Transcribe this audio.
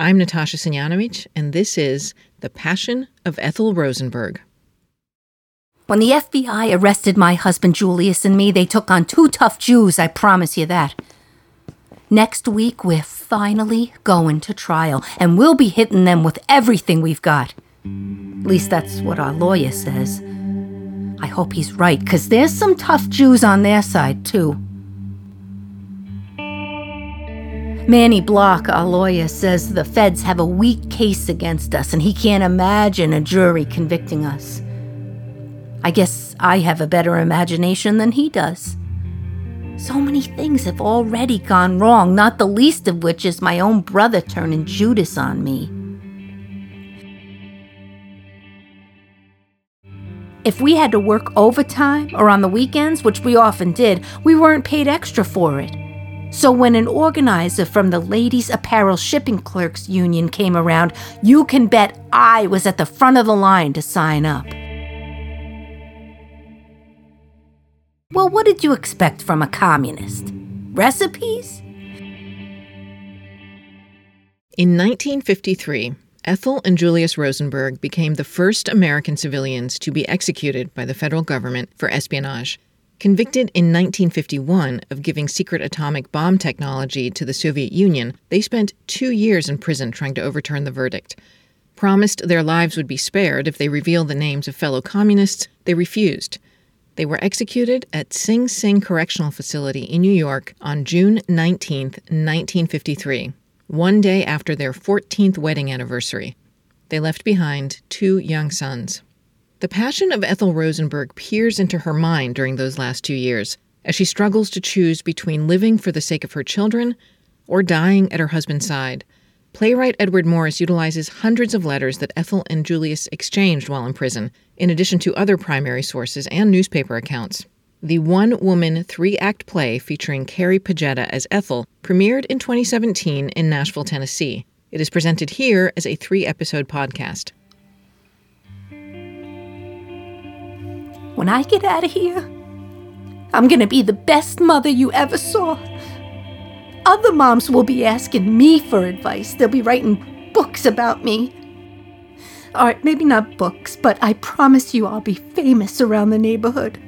I'm Natasha Sinyanovich, and this is The Passion of Ethel Rosenberg. When the FBI arrested my husband Julius and me, they took on two tough Jews, I promise you that. Next week, we're finally going to trial, and we'll be hitting them with everything we've got. At least that's what our lawyer says. I hope he's right, because there's some tough Jews on their side, too. Manny Bloch, lawyer, says the feds have a weak case against us, and he can't imagine a jury convicting us. I guess I have a better imagination than he does. So many things have already gone wrong, not the least of which is my own brother turning Judas on me. If we had to work overtime or on the weekends, which we often did, we weren't paid extra for it. So when an organizer from the Ladies Apparel Shipping Clerks Union came around, you can bet I was at the front of the line to sign up. Well, what did you expect from a communist? Recipes? In 1953, Ethel and Julius Rosenberg became the first American civilians to be executed by the federal government for espionage. Convicted in 1951 of giving secret atomic bomb technology to the Soviet Union, they spent two years in prison trying to overturn the verdict. Promised their lives would be spared if they revealed the names of fellow communists, they refused. They were executed at Sing Sing Correctional Facility in New York on June 19, 1953, one day after their 14th wedding anniversary. They left behind two young sons. The passion of Ethel Rosenberg peers into her mind during those last two years as she struggles to choose between living for the sake of her children or dying at her husband's side. Playwright Edward Morris utilizes hundreds of letters that Ethel and Julius exchanged while in prison, in addition to other primary sources and newspaper accounts. The one woman three act play featuring Carrie Pagetta as Ethel premiered in 2017 in Nashville, Tennessee. It is presented here as a three episode podcast. When I get out of here, I'm gonna be the best mother you ever saw. Other moms will be asking me for advice. They'll be writing books about me. All right, maybe not books, but I promise you I'll be famous around the neighborhood.